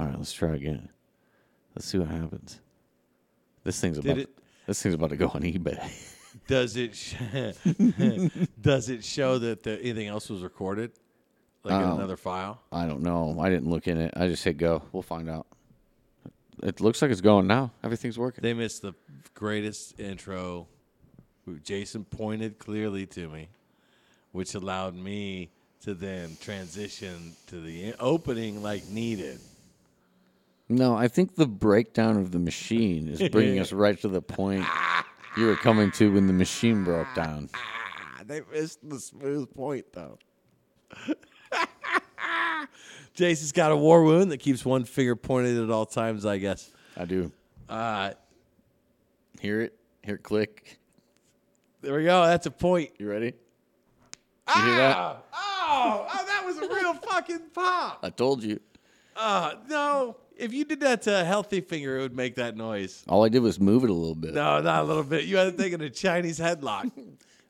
All right, let's try again. Let's see what happens. This thing's about. It? This thing's about to go on eBay. Does it? Sh- does it show that the, anything else was recorded, like in Oh. another file? I don't know. I didn't look in it. I just hit go. We'll find out. It looks like it's going now. Everything's working. They missed the greatest intro. Jason pointed clearly to me, which allowed me to then transition to the opening like needed. No, I think the breakdown of the machine is bringing us right to the point you were coming to when the machine broke down. Ah, they missed the smooth point though. Jason's got a war wound that keeps one finger pointed at all times, I guess. I do. Uh, Hear it? Hear it click? there we go. That's a point. You ready? You hear that? Oh, oh, oh, that was a real fucking pop. I told you. Uh, no, if you did that to a healthy finger, it would make that noise. All I did was move it a little bit. No, not a little bit. You had of a Chinese headlock.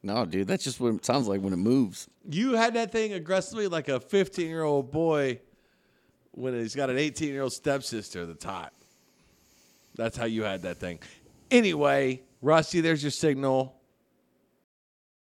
No, dude, that's just what it sounds like when it moves. You had that thing aggressively like a 15 year old boy when he's got an 18 year old stepsister that's hot. That's how you had that thing. Anyway, Rusty, there's your signal.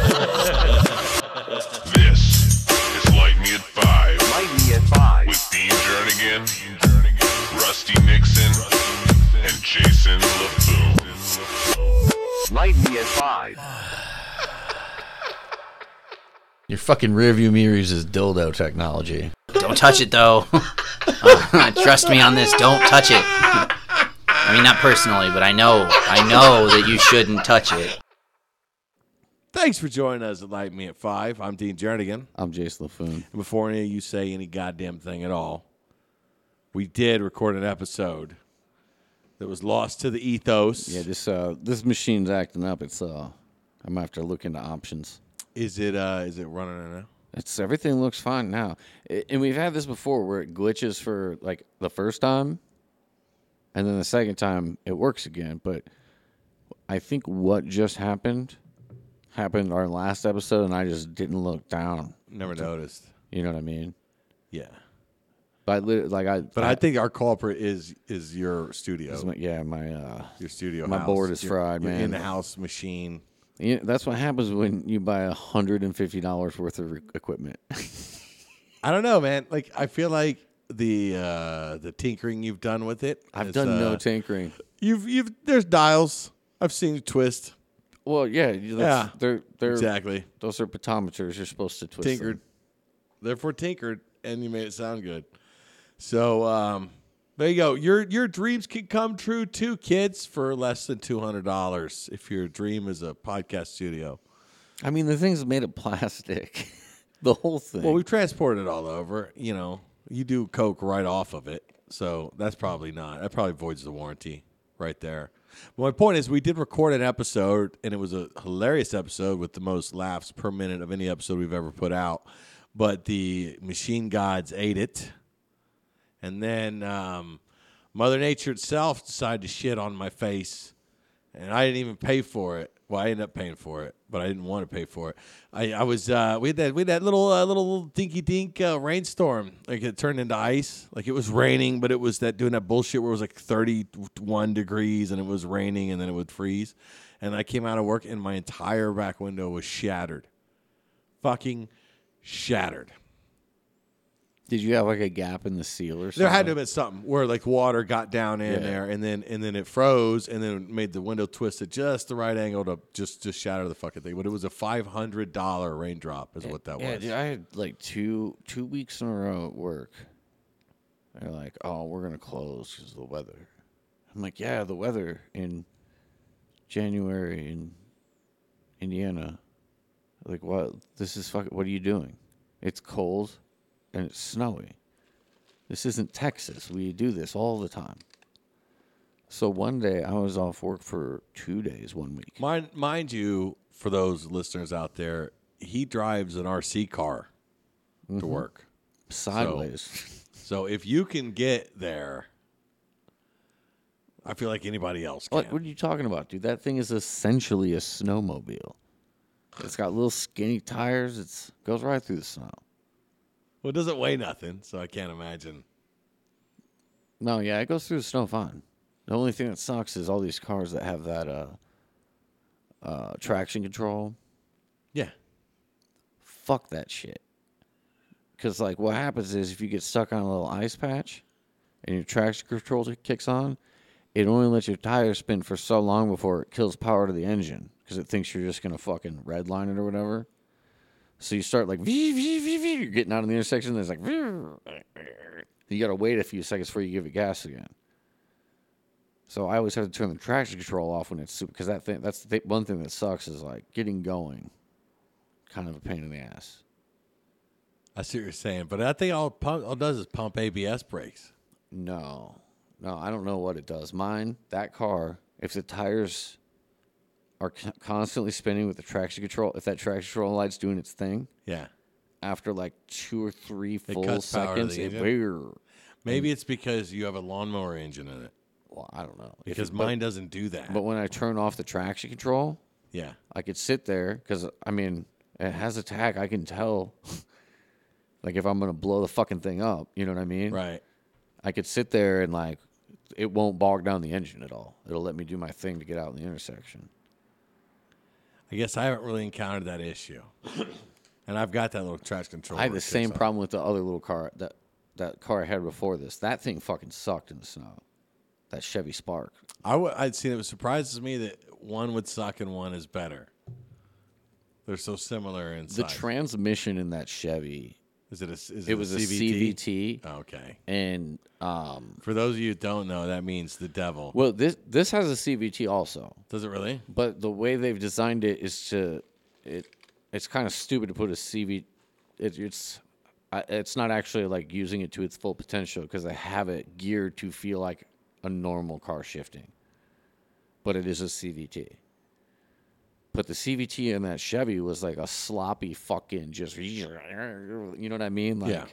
fucking rearview mirrors is dildo technology. Don't touch it though. Uh, trust me on this. Don't touch it. I mean, not personally, but I know, I know that you shouldn't touch it. Thanks for joining us at Light Me at 5. I'm Dean Jernigan. I'm Jason LaFoon. And before any of you say any goddamn thing at all, we did record an episode that was lost to the ethos. Yeah, this uh this machine's acting up. It's uh I'm gonna have to look into options. Is it uh is it running now? It's everything looks fine now, I- and we've had this before where it glitches for like the first time, and then the second time it works again. But I think what just happened happened our last episode, and I just didn't look down. Never noticed. You know what I mean? Yeah. But I lit- like I, But I think our culprit is is your studio. is my- yeah, my uh, your studio my house. board is Your- fried, your man. in-house machine. Yeah, that's what happens when you buy a hundred and fifty dollars worth of re- equipment. I don't know, man. Like I feel like the uh the tinkering you've done with it. I've has, done no uh, tinkering. You've you've there's dials. I've seen you twist. Well, yeah, that's, Yeah, they're they're Exactly. those are potometers. You're supposed to twist. them. Tinkered. Therefore tinkered and you made it sound good. So um there you go. Your your dreams can come true too, kids, for less than two hundred dollars if your dream is a podcast studio. I mean, the thing's made of plastic. the whole thing. Well, we've transported it all over. You know, you do coke right off of it, so that's probably not. That probably voids the warranty right there. But my point is, we did record an episode, and it was a hilarious episode with the most laughs per minute of any episode we've ever put out. But the machine gods ate it, and then um, Mother Nature itself decided to shit on my face, and I didn't even pay for it. Well, I ended up paying for it, but I didn't want to pay for it. I, I was uh, we had that we had that little uh, little dinky dink uh, rainstorm. Like it turned into ice. Like it was raining, but it was that doing that bullshit where it was like thirty one degrees and it was raining and then it would freeze. And I came out of work and my entire back window was shattered, fucking shattered. Did you have like a gap in the seal or something? There had to have been something where like water got down in Yeah. there, and then and then it froze, and then it made the window twist at just the right angle to just just shatter the fucking thing. But it was a five hundred dollar raindrop, is what that Yeah, was. dude, I had like two two weeks in a row at work. They're like, "Oh, we're gonna close because of the weather." I'm like, "Yeah, the weather in January in Indiana." Like, what? This is fucking. What are you doing? It's cold and it's snowy. This isn't Texas. We do this all the time. So one day I was off work for two days one week. Mind, mind you, for those listeners out there, he drives an RC car to mm-hmm. work. Sideways. So if you can get there, I feel like anybody else can. What, what are you talking about, dude? That thing is essentially a snowmobile. It's got little skinny tires. It's goes right through the snow. Well, it doesn't weigh nothing, so I can't imagine. No, yeah, it goes through the snow fine. The only thing that sucks is all these cars that have that uh, uh, traction control. Yeah. Fuck that shit. Because like, what happens is if you get stuck on a little ice patch, and your traction control kicks on, it only lets your tires spin for so long before it kills power to the engine because it thinks you're just gonna fucking redline it or whatever. So you start like, vee, vee, vee, vee, you're getting out of the intersection. There's like, you gotta wait a few seconds before you give it gas again. So I always have to turn the traction control off when it's super because that thing that's the one thing that sucks is like getting going, kind of a pain in the ass. I see what you're saying, but that thing all, pump, all does is pump ABS brakes. No, no, I don't know what it does. Mine, that car, if the tires are c- constantly spinning with the traction control, if that traction control light's doing its thing, Yeah. after like two or three full cuts power to seconds, the it engine? Maybe it's because you have a lawnmower engine in it. well, I don't know. If Because it- but- mine doesn't do that. But when I turn off the traction control, yeah. I could sit there because I mean it has a tag. I can tell, like if I'm gonna blow the fucking thing up, you know what I mean? Right. I could sit there and like it won't bog down the engine at all. It'll let me do my thing to get out in the intersection. I guess I haven't really encountered that issue. and I've got that little trash control. I had the same problem with the other little car that that car I had before this. That thing fucking sucked in the snow. That Chevy Spark. I w- I'd seen it. It surprises me that one would suck and one is better. They're so similar in The size. transmission in that Chevy, is it a, is it was a CVT, Okay. and um, For those of you who don't know, that means the devil. well, this this has a CVT also. Does it really? But the way they've designed it is to it. It's kind of stupid to put a CV. It, it's it's not actually like using it to its full potential because they have it geared to feel like a normal car shifting. But it is a CVT. But the CVT in that Chevy was like a sloppy fucking just. You know what I mean? Like Yeah.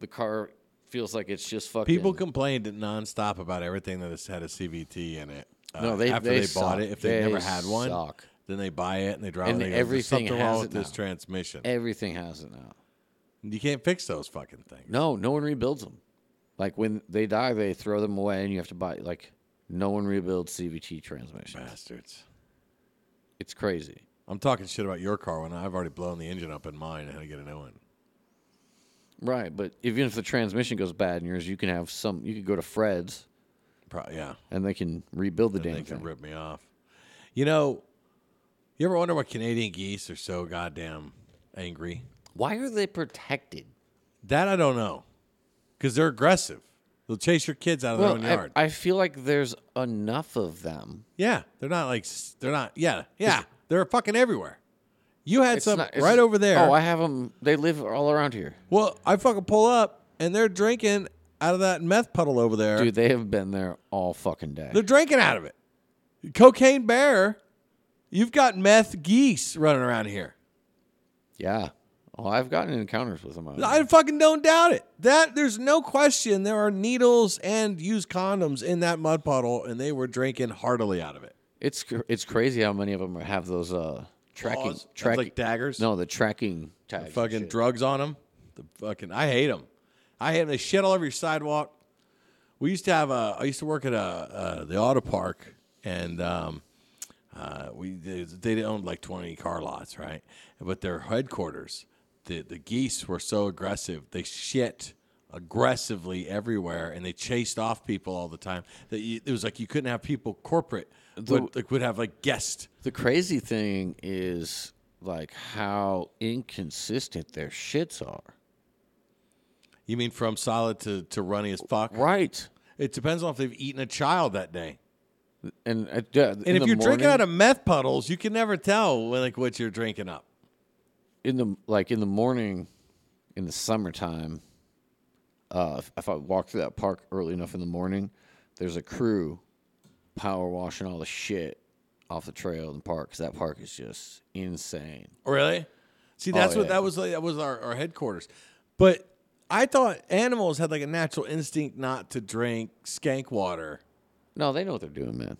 the car feels like it's just fucking. People complained nonstop about everything that has had a CVT in it. Uh, No, they- after they they, bought it, if they've They never had one, suck. then they buy it and they drive And it. and they go, "There's everything wrong has it this now. transmission. everything has it now. you can't fix those fucking things. No, no one rebuilds them. Like when they die, they throw them away, and you have to buy. Like no one rebuilds CVT transmissions. Bastards. It's crazy. I'm talking shit about your car when I've already blown the engine up in mine and had to get a new one. Right, but even if the transmission goes bad in yours, you can have some. You could go to Fred's, Pro- yeah. and they can rebuild the damn thing. And they can thing. rip me off. You know, you ever wonder why Canadian geese are so goddamn angry? Why are they protected? That I don't know. Because they're aggressive. They'll chase your kids out of Well, their own yard. I, I feel like there's enough of them. yeah, they're not like they're not. Yeah, yeah, they're fucking everywhere. You had some not- right over there. Oh, I have them. They live all around here, well, I fucking pull up and they're drinking out of that meth puddle over there. dude. They have been there all fucking day. They're drinking out of it. Cocaine bear. You've got meth geese running around here. yeah. Oh, I've gotten encounters with them. I fucking don't doubt it. That there's no question there are needles and used condoms in that mud puddle, and they were drinking heartily out of it. It's cr- it's crazy how many of them have those uh tracking Claws? Tracking like daggers? No, the tracking tags. and fucking shit. drugs on them. The fucking I hate them. I hate them. They shit all over your sidewalk. We used to have a. I used to work at a uh, the auto park, and um, uh, we they, they owned like twenty car lots, right? But their headquarters, the the geese were so aggressive. They shit aggressively everywhere, and they chased off people all the time. That you, it was like you couldn't have people corporate. Would, like would have like guests. The crazy thing is like how inconsistent their shits are. You mean from solid to, to runny as fuck? Right. It depends on if they've eaten a child that day. And uh, yeah, And if you're drinking out of meth puddles, you can never tell like what you're drinking up. In the like in the morning, in the summertime, uh, if, if I walk through that park early enough in the morning, there's a crew power washing all the shit off the trail in the park because that park is just insane. Really? See, that's Oh, what yeah. that was. Like, that was our, our headquarters. But I thought animals had like a natural instinct not to drink skank water. No, they know what they're doing, man.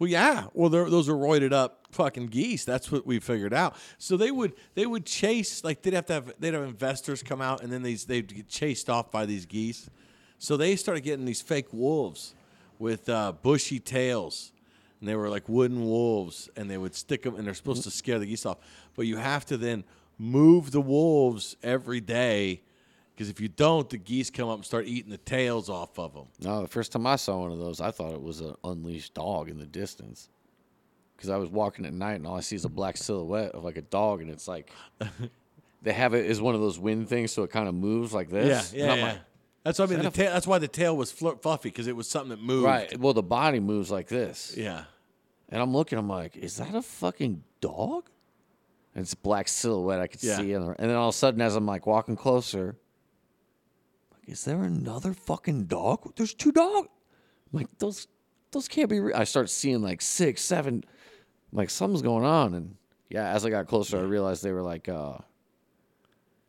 Well, yeah. Well, those are roided up fucking geese. That's what we figured out. So they would they would chase like they'd have to have they'd have investors come out and then these they'd get chased off by these geese. So they started getting these fake wolves with uh, bushy tails, and they were like wooden wolves, and they would stick them, and they're supposed to scare the geese off. But you have to then move the wolves every day. Because if you don't, the geese come up and start eating the tails off of them. No, the first time I saw one of those, I thought it was an unleashed dog in the distance. Because I was walking at night and all I see is a black silhouette of like a dog, and it's like they have it as one of those wind things, so it kind of moves like this. Yeah, yeah, yeah. like, that's what I mean. that The a- tail, that's why the tail was fl- fluffy because it was something that moved. right. Well, the body moves like this. Yeah. And I'm looking, I'm like, is that a fucking dog? And it's a black silhouette I could Yeah. see. And and then all of a sudden, as I'm like walking closer, is there another fucking dog? There's two dogs. I'm like, those those can't be real. I start seeing like six, seven, I'm like something's going on. And yeah, as I got closer, I realized they were like uh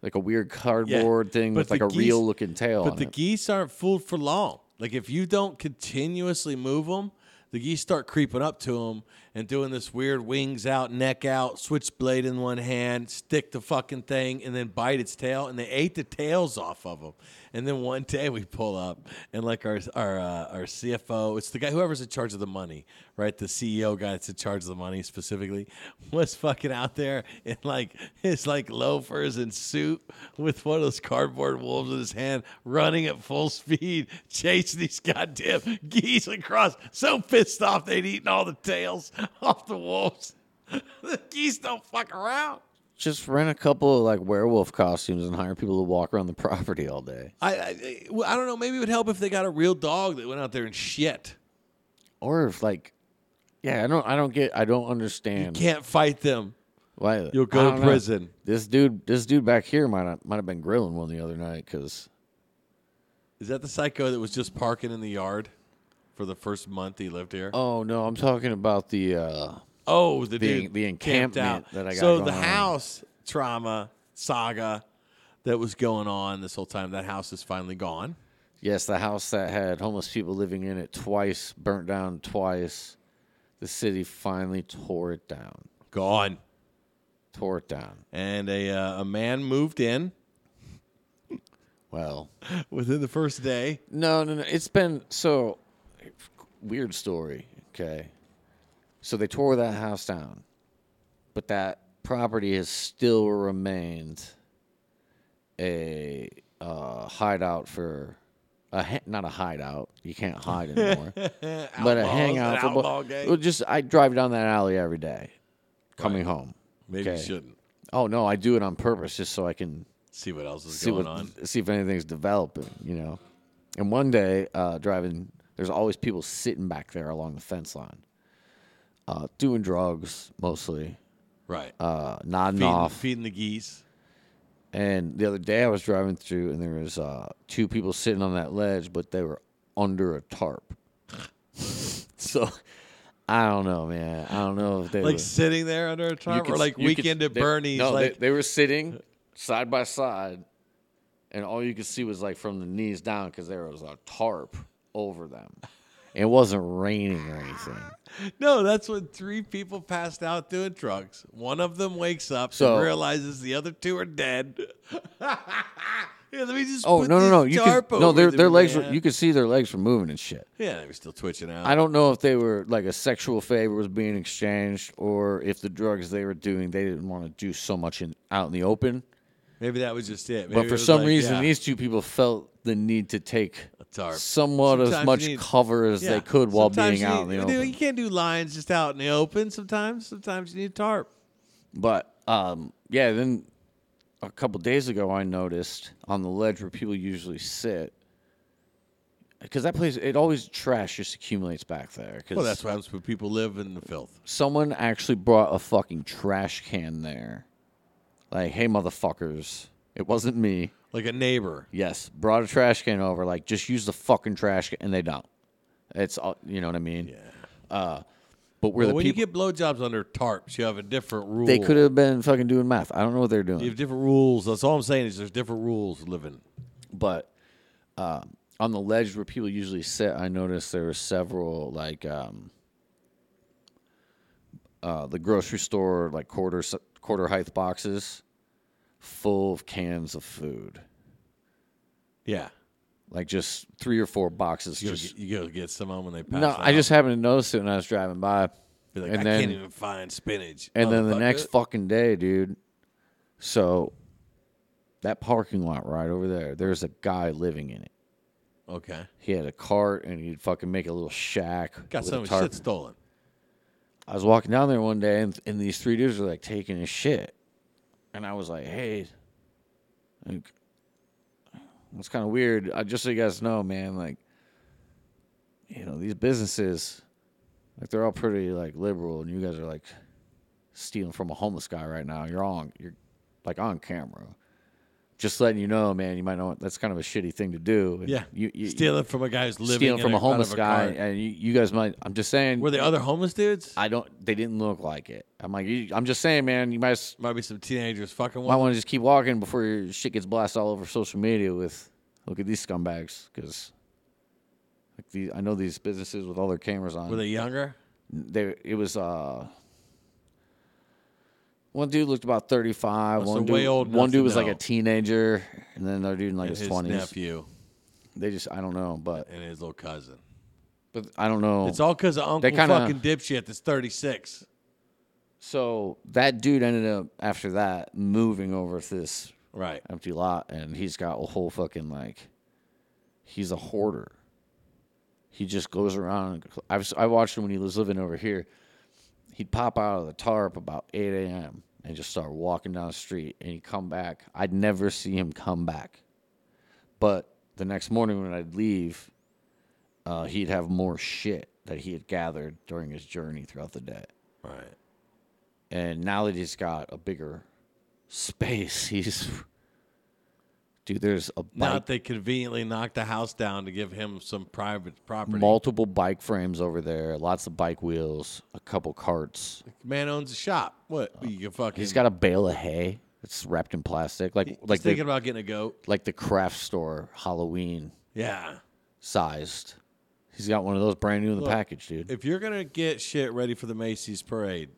like a weird cardboard thing But with like a geese- real looking tail. But the it. geese aren't fooled for long. Like if you don't continuously move them, the geese start creeping up to them and doing this weird wings out, neck out, switchblade in one hand, stick the fucking thing, and then bite its tail. And they ate the tails off of them. And then one day we pull up and like our our uh, our CFO, it's the guy whoever's in charge of the money, right? The CEO guy that's in charge of the money specifically was fucking out there in like his like loafers and suit with one of those cardboard wolves in his hand, running at full speed, chasing these goddamn geese across. So pissed off they'd eaten all the tails off the wolves. the geese don't fuck around. Just rent a couple of like werewolf costumes and hire people to walk around the property all day. I, I well, I don't know. Maybe it would help if they got a real dog that went out there and shit. Or if like, yeah, I don't, I don't get, I don't understand. You can't fight them. why You'll go to know. prison. This dude, this dude back here might have, might have been grilling one the other night because Is that the psycho that was just parking in the yard for the first month he lived here? oh no, I'm talking about the uh Oh, the, The- the encampment out. that I got So the house trauma saga that was going on this whole time, that house is finally gone. yes, the house that had homeless people living in it twice, burnt down twice. The city finally tore it down. Gone. Tore it down. And a uh, a man moved in Well, within the first day. No, no, no. It's been so weird story. Okay, so they tore that house down, but that property has still remained a uh, hideout for a ha- not a hideout. You can't hide anymore, but a hangout an for. bo- well, just I drive down that alley every day, coming home. Maybe Okay. you shouldn't. Oh no, I do it on purpose just so I can See what else is see going what on. see if anything's developing, you know. And one day, uh, driving, there's always people sitting back there along the fence line, uh, doing drugs mostly, Right. uh, nodding feeding, off. feeding the geese. And the other day, I was driving through, and there was uh, two people sitting on that ledge, but they were under a tarp. so I don't know, man. I don't know if they Like were, sitting there under a tarp, could- or like you could- weekend at they- Bernie's. No, like they, they were sitting side by side, and all you could see was like from the knees down because there was a tarp over them. It wasn't raining or anything. No, that's when three people passed out doing drugs. One of them wakes up So- and realizes the other two are dead. yeah, let me just Oh no, no, no! You could, no, their their legs were. You could see their legs were moving and shit. yeah, they were still twitching out. I don't know if they were like a sexual favor was being exchanged, or if the drugs they were doing they didn't want to do so much in out in the open. Maybe that was just it. Maybe but for some like, reason, yeah, these two people felt the need to take a tarp. somewhat Sometimes as much need- cover as Yeah. they could while being out in the open. You can't do lines just out in the open. Sometimes, sometimes you need a tarp. But um, yeah, then a couple days ago, I noticed on the ledge where people usually sit, because that place it always trash just accumulates back there. Well, that's what happens when people live in the filth. someone actually brought a fucking trash can there. Like, hey, motherfuckers, it wasn't me. Like a neighbor. Yes, brought a trash can over. Like, just use the fucking trash can, and they don't. It's all you know what I mean. Yeah. Uh, but where Well, the when people you get blowjobs under tarps, you have a different rule. they could have been fucking doing math. I don't know what they're doing. You have different rules. That's all I'm saying is there's different rules living. but uh, on the ledge where people usually sit, I noticed there were several like um, uh, the grocery store like quarter quarter height boxes full of cans of food, Yeah. like just three or four boxes. You go, Just get, you go get some of them when they pass no, out. I just happened to notice it when I was driving by, Be like, and I then can't even find spinach. and then the next fucking day, dude. So that parking lot right over there, there's a guy living in it. Okay. He had a cart and he'd fucking make a little shack. Got some a of his tarp. shit stolen. I was walking down there one day and, and these three dudes were like taking his shit. And I was like, hey, like, it's kind of weird. I, just so you guys know, man, like, you know, these businesses, like, they're all pretty, like, liberal. And you guys are, like, stealing from a homeless guy right now. You're on, you're, like, on camera. Just letting you know, man, you might know that's kind of a shitty thing to do. And Yeah. You, you, Stealing from a guy who's living stealing from a, a homeless out guy. And you, you guys might, I'm just saying. Were the other homeless dudes? I don't. They didn't look like it. I'm like, you, I'm just saying, man. You might Might be some teenagers fucking one. want to just keep walking before your shit gets blasted all over social media with, look at these scumbags, because like these, I know these businesses with all their cameras on. Were they younger? They, it was uh. One dude looked about 35. Oh, one dude, way old one dude was like a teenager, and then another dude in like And his his 20s. nephew They just, I don't know, but and his little cousin. but I don't know. It's all because of Uncle kinda- fucking dipshit that's 36. so that dude ended up after that moving over to this Right. empty lot and he's got a whole fucking like he's a hoarder he just goes around I've, i watched him when he was living over here he'd pop out of the tarp about 8 a.m and just start walking down the street and he'd come back. I'd never see him come back. But the next morning when i'd leave uh, he'd have more shit that he had gathered during his journey throughout the day. Right. and now that he's got a bigger space, he's dude. There's a bike, that they conveniently knocked the house down to give him some private property. multiple bike frames over there, lots of bike wheels, a couple carts. Man owns a shop. What? Uh, you fucking. He's got a bale of hay It's wrapped in plastic, like He's like thinking the, about getting a goat. like the craft store Halloween Yeah. sized. He's got one of those brand new in the Look, package, dude. If you're gonna get shit ready for the Macy's parade,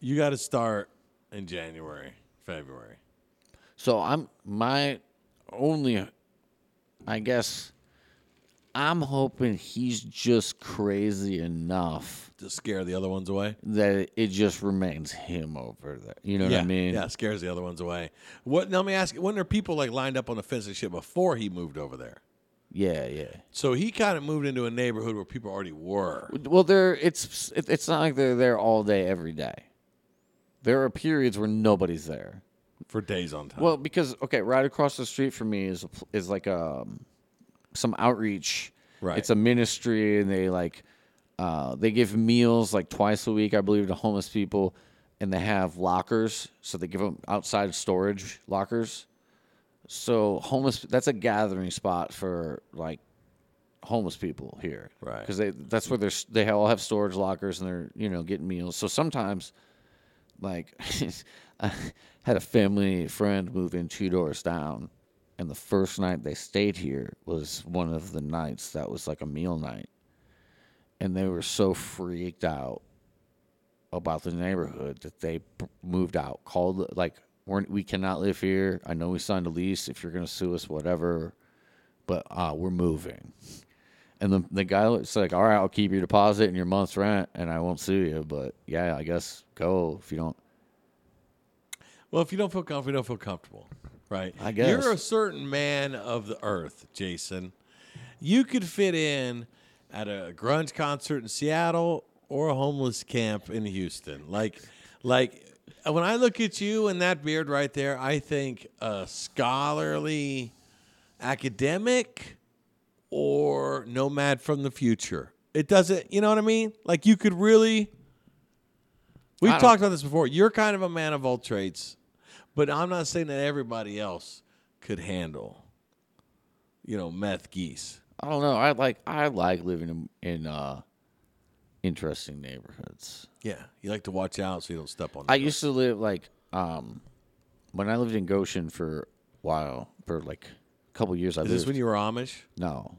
you got to start in January, February. So I'm my only, I guess. I'm hoping he's just crazy enough to scare the other ones away. that it just remains him over there. You know yeah, what I mean? yeah, scares the other ones away. What? Now let me ask you: When there people like lined up on the fence and shit before he moved over there? Yeah, yeah. So he kind of moved into a neighborhood where people already were. Well, they're it's it, it's not like they're there all day every day. There are periods where nobody's there. For days on time. Well, because okay, right across the street from me is is like um some outreach. Right. It's a ministry, and they like uh, they give meals like twice a week, I believe, to homeless people, and they have lockers, so they give them outside storage lockers. So homeless that's a gathering spot for like homeless people here, Right. Because they that's where they're they all have storage lockers and they're you know getting meals. So sometimes like I had a family friend move in two doors down and the first night they stayed here was one of the nights that was like a meal night. And they were so freaked out about the neighborhood that they moved out called like we're, we cannot live here. I know we signed a lease if you're going to sue us whatever but uh, we're moving and the, the guy was like all right i'll keep your deposit and your month's rent and i won't sue you but yeah i guess go if you don't Well, if you don't feel comfortable, you don't feel comfortable, right? I guess. You're a certain man of the earth, Jason. You could fit in at a grunge concert in Seattle or a homeless camp in Houston. Like, like when I look at you and that beard right there, I think a scholarly academic or nomad from the future. It doesn't, you know what I mean? Like you could really. We've talked about this before. You're kind of a man of all trades, but I'm not saying that everybody else could handle, you know, meth geese. I don't know. I like I like living in, in uh interesting neighborhoods. Yeah, you like to watch out so you don't step on. I used to live like um when I lived in Goshen for a while, for like couple years I Is lived this when you were Amish? No.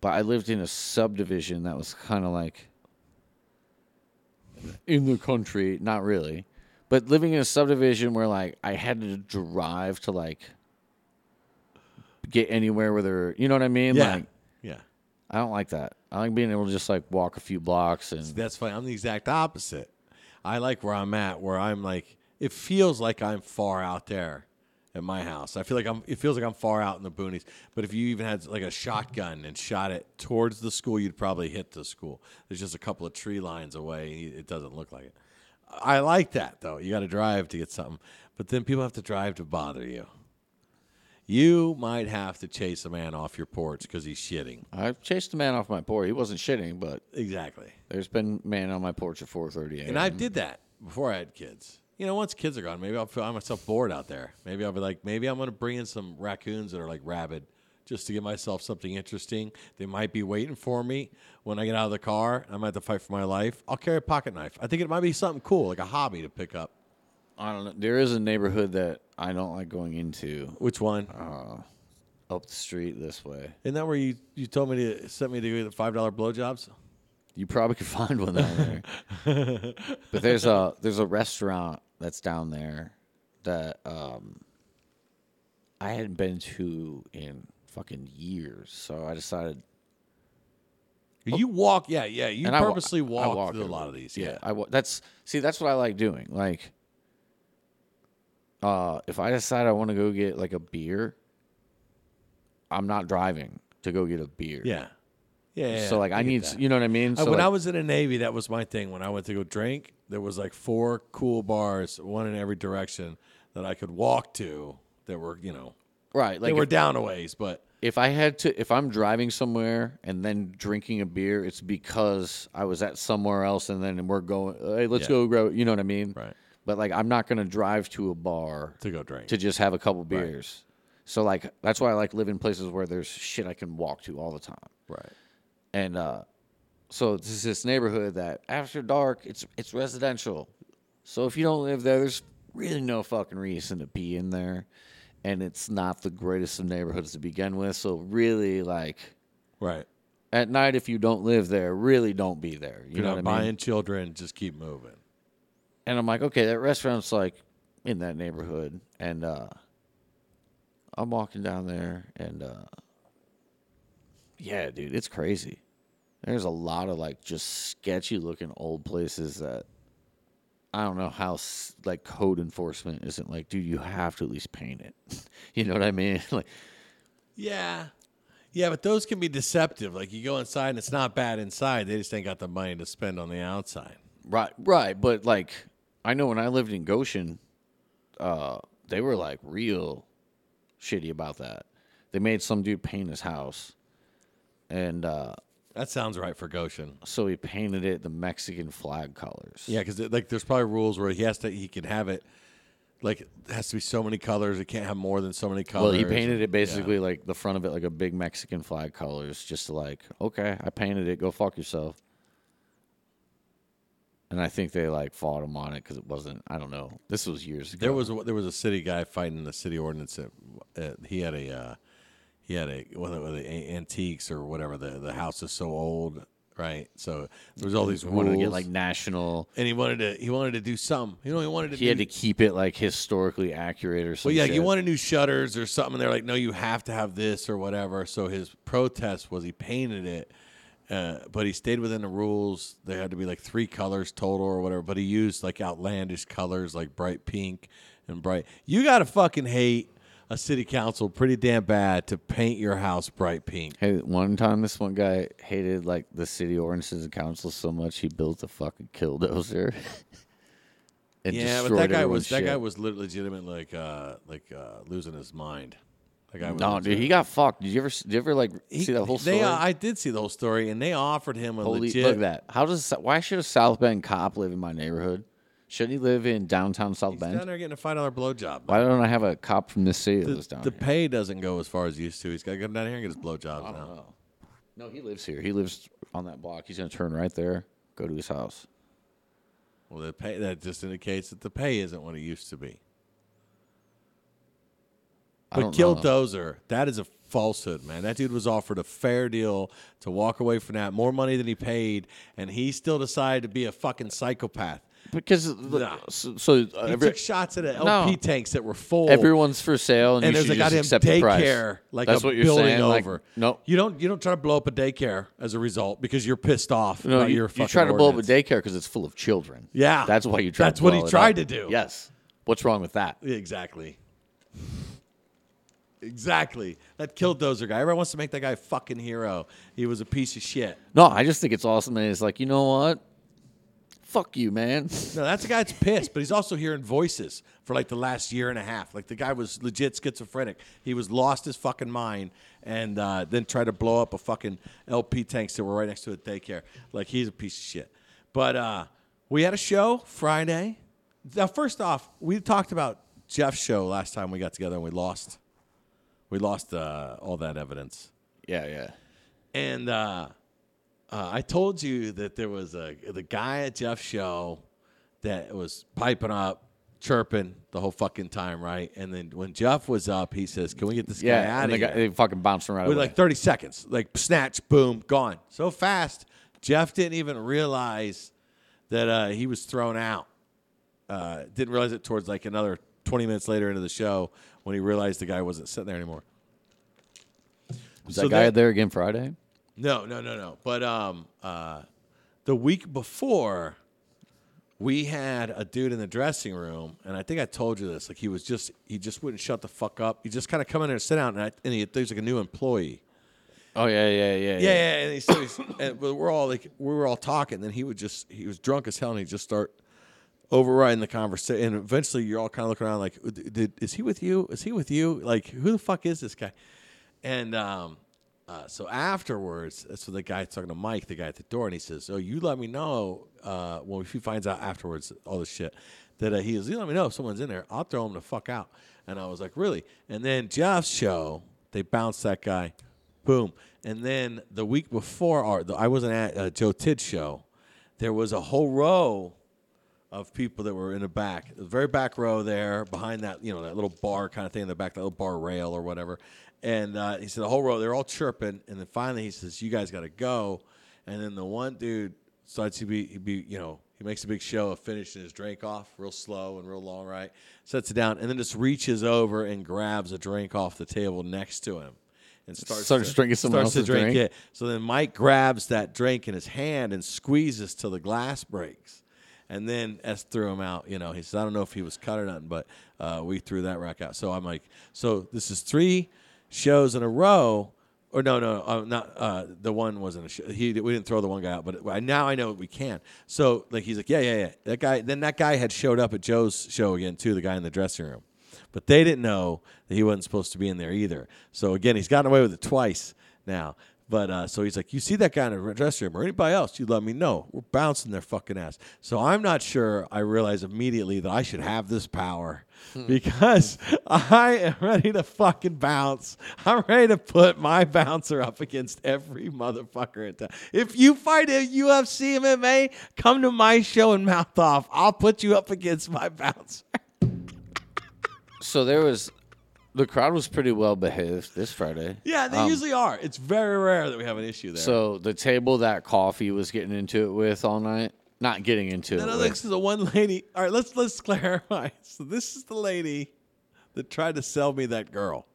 But I lived in a subdivision that was kind of like in the country, not really. But living in a subdivision where like I had to drive to like get anywhere where there, you know what I mean? Yeah, Like yeah. I don't like that. I like being able to just like walk a few blocks and That's funny. I'm the exact opposite. I like where I'm at, where I'm like, it feels like I'm far out there at my house. I feel like I'm. It feels like I'm far out in the boonies. But if you even had like a shotgun and shot it towards the school, you'd probably hit the school. There's just a couple of tree lines away. It doesn't look like it. I like that though. You got to drive to get something, but then people have to drive to bother you. You might have to chase a man off your porch because he's shitting. I've chased a man off my porch. He wasn't shitting, but Exactly. there's been man on my porch at 4:30 a.m. And I did that before I had kids. You know, once kids are gone, maybe I'll find myself bored out there. Maybe I'll be like, maybe I'm going to bring in some raccoons that are like rabid just to give myself something interesting. They might be waiting for me when I get out of the car. I might have to fight for my life. I'll carry a pocket knife. I think it might be something cool, like a hobby to pick up. I don't know. There is a neighborhood that I don't like going into Which one? Uh, up the street this way. Isn't that where you, you told me to send me to the $5 blowjobs? You probably could find one down there. but there's a there's a restaurant that's down there that um I hadn't been to in fucking years. So I decided You walk, yeah, yeah. You and I wa- purposely I walk, through a lot of these. Yeah. I wa- that's see that's what I like doing. Like uh if I decide I want to go get like a beer, I'm not driving to go get a beer. Yeah. Yeah. yeah, So like I, get need, that. you know what I mean? Uh, So when like, I was in the Navy, that was my thing. When I went to go drink, there was like four cool bars, one in every direction, that I could walk to. That were, you know, right, they like were if, down a ways, but if I had to, if I'm driving somewhere and then drinking a beer, it's because I was at somewhere else and then we're going. Hey, let's Yeah. go grab. You know what I mean? Right. But like, I'm not gonna drive to a bar to go drink. to just have a couple beers. So like, that's why I like living places where there's shit I can walk to all the time. right. And uh, so this is this neighborhood that after dark, it's it's residential. So if you don't live there, there's really no fucking reason to be in there, and it's not the greatest of neighborhoods to begin with. So really, like Right. at night, if you don't live there, really don't be there. You You're know not what I buying mean? children, just keep moving. And I'm like, okay, that restaurant's like in that neighborhood, and uh, I'm walking down there, and uh, yeah, dude, it's crazy. There's a lot of like just sketchy looking old places that I don't know how like code enforcement isn't like, dude, you have to at least paint it. you know what I mean? like, Yeah. Yeah, but those can be deceptive. Like you go inside and it's not bad inside. They just ain't got the money to spend on the outside. right, right, but like, I know when I lived in Goshen, uh, they were like real shitty about that. They made some dude paint his house, and uh, That sounds right for Goshen. so he painted it the Mexican flag colors. Yeah, because like there's probably rules where he has to he can have it like it has to be so many colors. It can't have more than so many colors. Well, he painted it basically like the front of it like a big Mexican flag colors, just to like, okay, I painted it, go fuck yourself. And I think they like fought him on it because it wasn't. I don't know. This was years ago. There was a, there was a city guy fighting the city ordinance. That, uh, he had a uh, he had a are the antiques or whatever. The the house is so old, right? So there was all these He rules. wanted to get like national. and he wanted to he wanted to do some. You know, he wanted to. He do, had to keep it like historically accurate or something. Well, yeah, you wanted new shutters or something. And they're like, no, you have to have this or whatever. So his protest was he painted it, uh, but he stayed within the rules. There had to be like three colors total or whatever. But he used like outlandish colors like bright pink and bright. You got to fucking hate a city council pretty damn bad to paint your house bright pink. Hey, one time this one guy hated like the city ordinances and council so much he built a fucking killdozer. and yeah, but that guy was that guy was legitimate like uh like uh losing his mind. That guy was No, dude, he got fucked. Did you ever? Did you ever like He- see that whole story? They, uh, I did see the whole story, and they offered him a Holy, legit. look at that. How does why should a South Bend cop live in my neighborhood? Shouldn't he live in downtown South He's Bend? down there getting a five dollar blowjob. Why don't I have a cop from this city that The, lives down the here? pay doesn't go as far as it used to. He's got to go down here and get his blowjobs now. Oh. No, he lives here. He lives on that block. He's gonna turn right there, go to his house. Well, the pay that just indicates that the pay isn't what it used to be. I But don't Kill know. Dozer, that is a falsehood, man. That dude was offered a fair deal to walk away from that, more money than he paid, and he still decided to be a fucking psychopath. Because Nah. so, so uh, He every, took shots at LP No. tanks that were full. everyone's for sale, and, and you there's a just goddamn accept the price. daycare like That's a what you're building saying. like, over. no, you don't you don't try to blow up a daycare as a result because you're pissed off no, about you, your you try to blow up a daycare because it's full of children. Yeah. that's why you try. That's what he tried up. to do. Yes. What's wrong with that? Exactly. Exactly. That Killdozer guy. Everyone wants to make that guy a fucking hero. He was a piece of shit. No, I just think it's awesome, and it's like you know what? Fuck you, man. No, that's a guy that's pissed, but he's also hearing voices for like the last year and a half. Like the guy was legit schizophrenic. He was lost his fucking mind and uh, then tried to blow up a fucking LP tanks that were right next to a daycare. Like he's a piece of shit. But uh, we had a show Friday. Now, first off, we talked about Jeff's show last time we got together and we lost. We lost uh, all that evidence. Yeah, yeah. And uh, I told you that there was a the guy at Jeff's show that was piping up, chirping the whole fucking time, right? And then when Jeff was up, he says, "Can we get this guy Yeah, out and of the here?" guy, they fucking bouncing right With away. like 30 seconds, like snatch, boom, gone. So fast, Jeff didn't even realize that uh, he was thrown out. Uh, didn't realize it towards like another 20 minutes later into the show when he realized the guy wasn't sitting there anymore. Was so that guy that- there again Friday? No, no, no, no. But um, uh, the week before, we had a dude in the dressing room, and I think I told you this. Like he was just he just wouldn't shut the fuck up. He just kind of come in there and sit down, and, I, and he, there's like a new employee. Oh yeah, yeah, yeah, Yeah, yeah. And he so he's, and but we're all like we were all talking. And then he would just he was drunk as hell, and he'd just start overriding the conversation. And eventually, you're all kind of looking around like, did, is he with you? Is he with you? Like, who the fuck is this guy? And um, uh, so afterwards, when the guy talking to Mike, the guy at the door, and he says, "Oh, you let me know uh, when if he finds out afterwards all this shit that uh, he is. You let me know if someone's in there. I'll throw him the fuck out." And I was like, "Really?" And then Jeff's show, they bounced that guy, boom. And then the week before, our, the, I wasn't at uh, Joe Tidd's show. There was a whole row of people that were in the back, the very back row there, behind that you know that little bar kind of thing in the back, that little bar rail or whatever. And uh, he said the whole row they're all chirping, and then finally he says, "You guys got to go." And then the one dude starts to be, he be you know he makes a big show of finishing his drink off, real slow and real long, right? Sets it down, and then just reaches over and grabs a drink off the table next to him. And starts, Starts to, drinking someone starts to drink drink? it. So then Mike grabs that drink in his hand and squeezes till the glass breaks. And then S threw him out. You know, he says, I don't know if he was cut or nothing, but uh, we threw that rack out. So I'm like, so this is three shows in a row. Or no, no, uh, not uh, the one wasn't a show. He we didn't throw the one guy out, but now I know we can. So like he's like, yeah, yeah, yeah. That guy. Then that guy had showed up at Joe's show again too. The guy in the dressing room, but they didn't know that he wasn't supposed to be in there either. So again, he's gotten away with it twice now. But uh, so he's like, you see that guy in the dressing room or anybody else, you let me know. We're bouncing their fucking ass. So I'm not sure. I realize immediately that I should have this power because I am ready to fucking bounce. I'm ready to put my bouncer up against every motherfucker in town. If you fight a UFC MMA, come to my show and mouth off. I'll put you up against my bouncer. So there was, the crowd was pretty well behaved this Friday. Yeah, they Um, usually are. It's very rare that we have an issue there. So the table that coffee was getting into it with all night, not getting into No, it no, this is the one lady. All right, let's let's clarify. So this is the lady that tried to sell me that girl.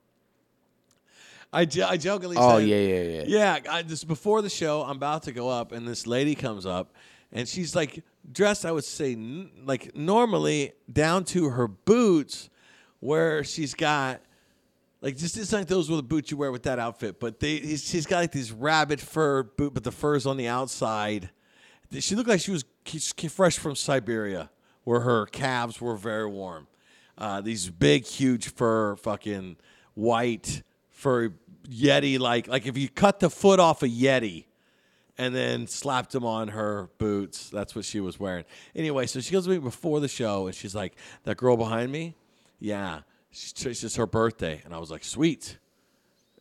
I, jo- I jokingly Oh said, yeah, yeah, yeah. yeah. I, just before the show, I'm about to go up, and this lady comes up, and she's like dressed. I would say n- like normally down to her boots, where she's got like just it's like those were the boots you wear with that outfit. But they he's, she's got like these rabbit fur boot, but the fur's on the outside. She looked like she was fresh from Siberia, where her calves were very warm. Uh, these big, huge fur, fucking white fur yeti like like if you cut the foot off a yeti and then slapped them on her boots. That's what she was wearing. Anyway, so she goes to me before the show and she's like, "That girl behind me, yeah, it's just her birthday." And I was like, "Sweet."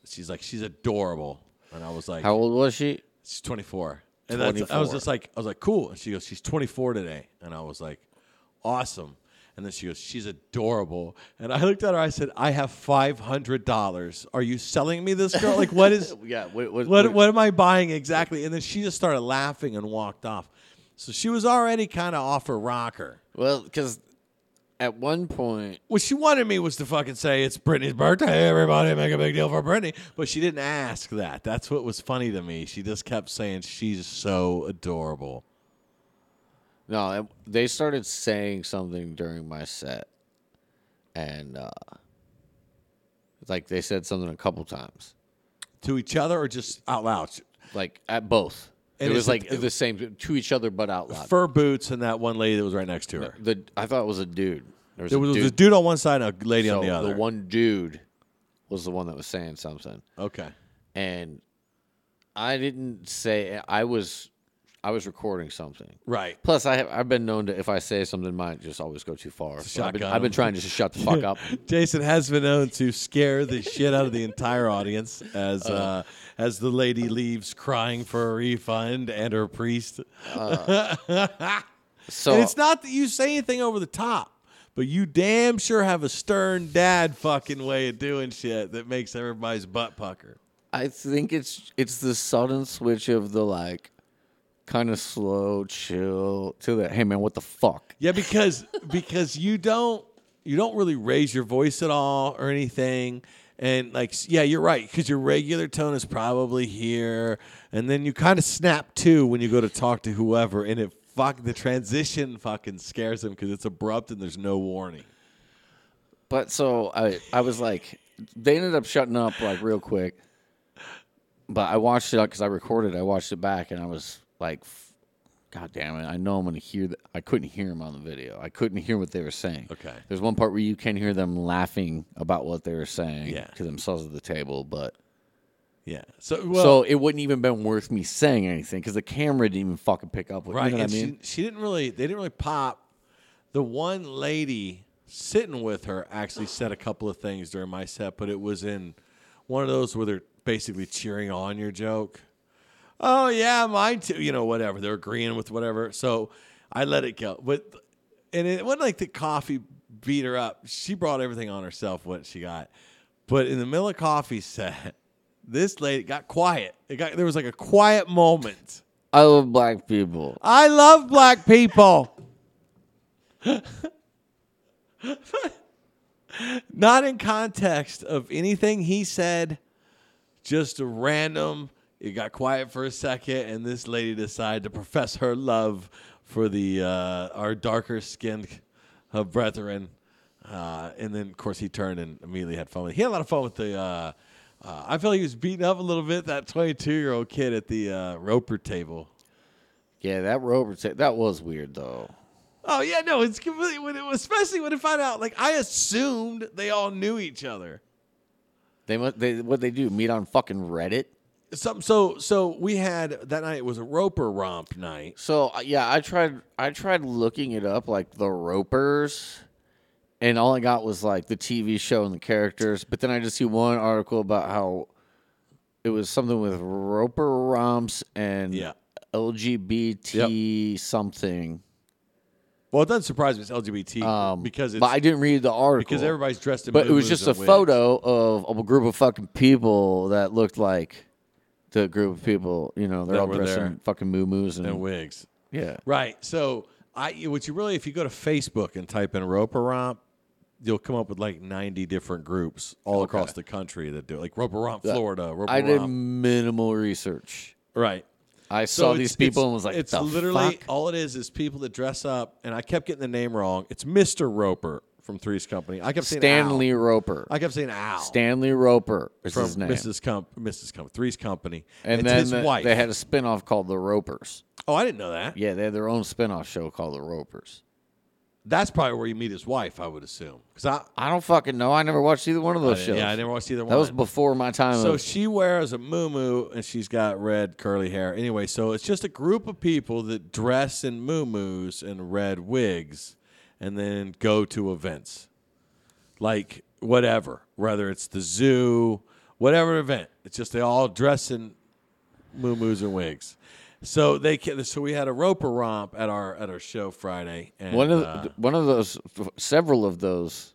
She's like, "She's adorable." and I was like, How old was she? She's 24. And that's, I was just like, I was like, cool. And she goes, she's 24 today. And I was like, awesome. And then she goes, she's adorable. And I looked at her. I said, I have $500. Are you selling me this girl? Like, what is, Yeah. What? What? what, what am I buying exactly? And then she just started laughing and walked off. So she was already kind of off her rocker. Well, because at one point, What she wanted me was to fucking say it's Britney's birthday. Everybody make a big deal for Britney, but she didn't ask that. That's what was funny to me. She just kept saying she's so adorable. no, they started saying something during my set, and uh, like they said something a couple times, To each other or just out loud? like at both. And it was like it- the same to each other, but out loud. Fur boots and that one lady that was right next to her. the I thought it was a dude. There was, There a was dude. a dude on one side and a lady so on the other. The one dude was the one that was saying something, okay. and I didn't say I was. I was recording something. Right. Plus, I have, I've been known to if I say something, might just always go too far. So I've, been, I've been trying to just shut the fuck up. Jason has been known to scare the shit out of the entire audience as uh, as the lady leaves crying for a refund and her priest. So And it's not that you say anything over the top, but you damn sure have a stern dad fucking way of doing shit that makes everybody's butt pucker. I think it's it's the sudden switch of the like kind of slow, chill to that. hey man, what the fuck? Yeah, because because you don't you don't really raise your voice at all or anything. And like yeah, you're right because your regular tone is probably here, and then you kind of snap too when you go to talk to whoever, and it fuck the transition fucking scares them because it's abrupt and there's no warning. But so I I was like, they ended up shutting up like real quick. But I watched it because I recorded. I watched it back and I was like, God damn it! I know I'm gonna hear that. I couldn't hear them on the video. I couldn't hear what they were saying. Okay. There's one part where you can hear them laughing about what they were saying Yeah. to themselves at the table, but. Yeah. So well, so it wouldn't even been worth me saying anything because the camera didn't even fucking pick up. What, Right. You know what and I mean? she, she didn't really, they didn't really pop. The one lady sitting with her actually said a couple of things during my set, but it was in one of those where they're basically cheering on your joke. Oh, yeah, mine too. You know, whatever. They're agreeing with whatever. So I let it go. But, and it wasn't like the coffee beat her up. She brought everything on herself, what she got. But in the middle of coffee set, this lady got quiet. It got, there was like a quiet moment. I love black people. I love black people. Not in context of anything he said, just a random. It got quiet for a second, and this lady decided to profess her love for the uh, our darker skinned uh, brethren. Uh, and then, of course, he turned and immediately had fun. with He had a lot of fun with the. Uh, uh, I feel like he was beating up a little bit that 22 year old kid at the uh, Roper table. Yeah, that Roper said that was weird though. Oh yeah, no, it's completely when it, especially when I found out. Like I assumed they all knew each other. They must. They what they do? Meet on fucking Reddit. Some so so we had that night it was a Roper romp night. So uh, yeah, I tried. I tried looking it up, like the Ropers, and all I got was like the TV show and the characters. But then I just see one article about how it was something with Roper romps and Yeah. LGBT something. Well, it doesn't surprise me it's LGBT Um, because it's but I didn't read the article because everybody's dressed in. But it was muumuus just a and wigs. photo of, of a group of fucking people that looked like the group of people. You know, they're That all were dressed there. in fucking moo and, and wigs. yeah. Right. So I, what you really, if you go to Facebook and type in Roper romp, you'll come up with like ninety different groups all across the country that do it. like Roper romp, Florida. Roper I did romp. minimal research. Right. I saw it's- these people it's- and was like, it's the literally fuck? all it is is people that dress up, and I kept getting the name wrong. It's Mister Roper from Three's Company. I kept saying Stanley Al. Roper. I kept saying Al Stanley Roper is from his name. Mrs. Comp, Mrs. Comp, Three's Company, and it's then his the- wife. they had a spinoff called The Ropers. oh, I didn't know that. Yeah, they had their own spinoff show called The Ropers. That's probably where you meet his wife. I would assume because I, I don't fucking know. I never watched either one of those shows. yeah, I never watched either one. that was before my time. So of, she wears a muumuu and she's got red curly hair. Anyway, so it's just a group of people that dress in muumuus and red wigs and then go to events. Like whatever, whether it's the zoo, whatever event. It's just they all dress in muumuus and wigs. So they ca- so we had a roper romp at our at our show Friday. And, One of uh, one of those, several of those,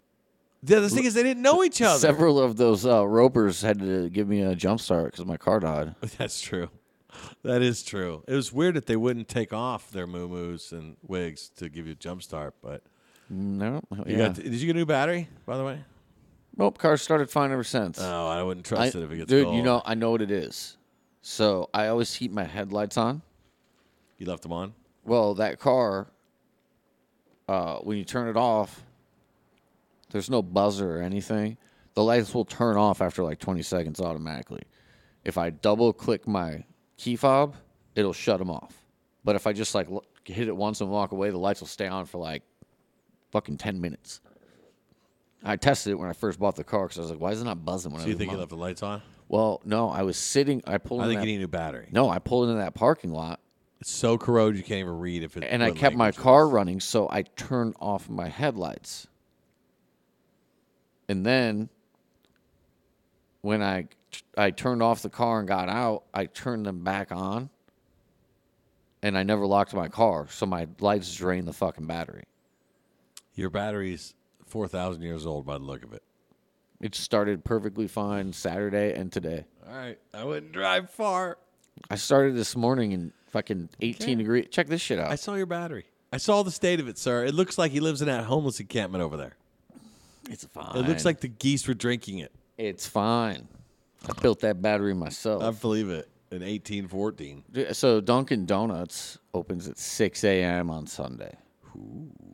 the other thing is they didn't know each other. several of those uh, ropers had to give me a jump start because my car died. That's true. That is true. It was weird that they wouldn't take off their muumuus and wigs to give you a jump start. But No, you yeah. got did you get a new battery by the way? nope. Car started fine ever since. Oh, I wouldn't I- trust it if it gets dude, cold. you know, I know what it is. So I always keep my headlights on. you left them on. Well, that car, uh, when you turn it off, there's no buzzer or anything. The lights will turn off after like 20 seconds automatically. If I double click my key fob, it'll shut them off. But if I just like l- hit it once and walk away, the lights will stay on for like fucking 10 minutes. I tested it when I first bought the car because I was like, why is it not buzzing when So I you think you left the lights on? Well, no, I was sitting. I pulled. I in think that, you need a new battery. No, I pulled into that parking lot It's so corroded you can't even read if it. and I kept my car is. running, so I turned off my headlights. And then when I I turned off the car and got out, I turned them back on. And I never locked my car, so my lights drained the fucking battery. Your battery's four thousand years old by the look of it. It started perfectly fine Saturday and today. All right, I wouldn't drive far. I started this morning in fucking 18 degree. Check this shit out. I saw your battery. I saw the state of it, sir. It looks like he lives in that homeless encampment over there. it's fine. It looks like the geese were drinking it. it's fine. I built that battery myself. I believe it. In eighteen fourteen. So Dunkin' Donuts opens at 6 a.m. on Sunday.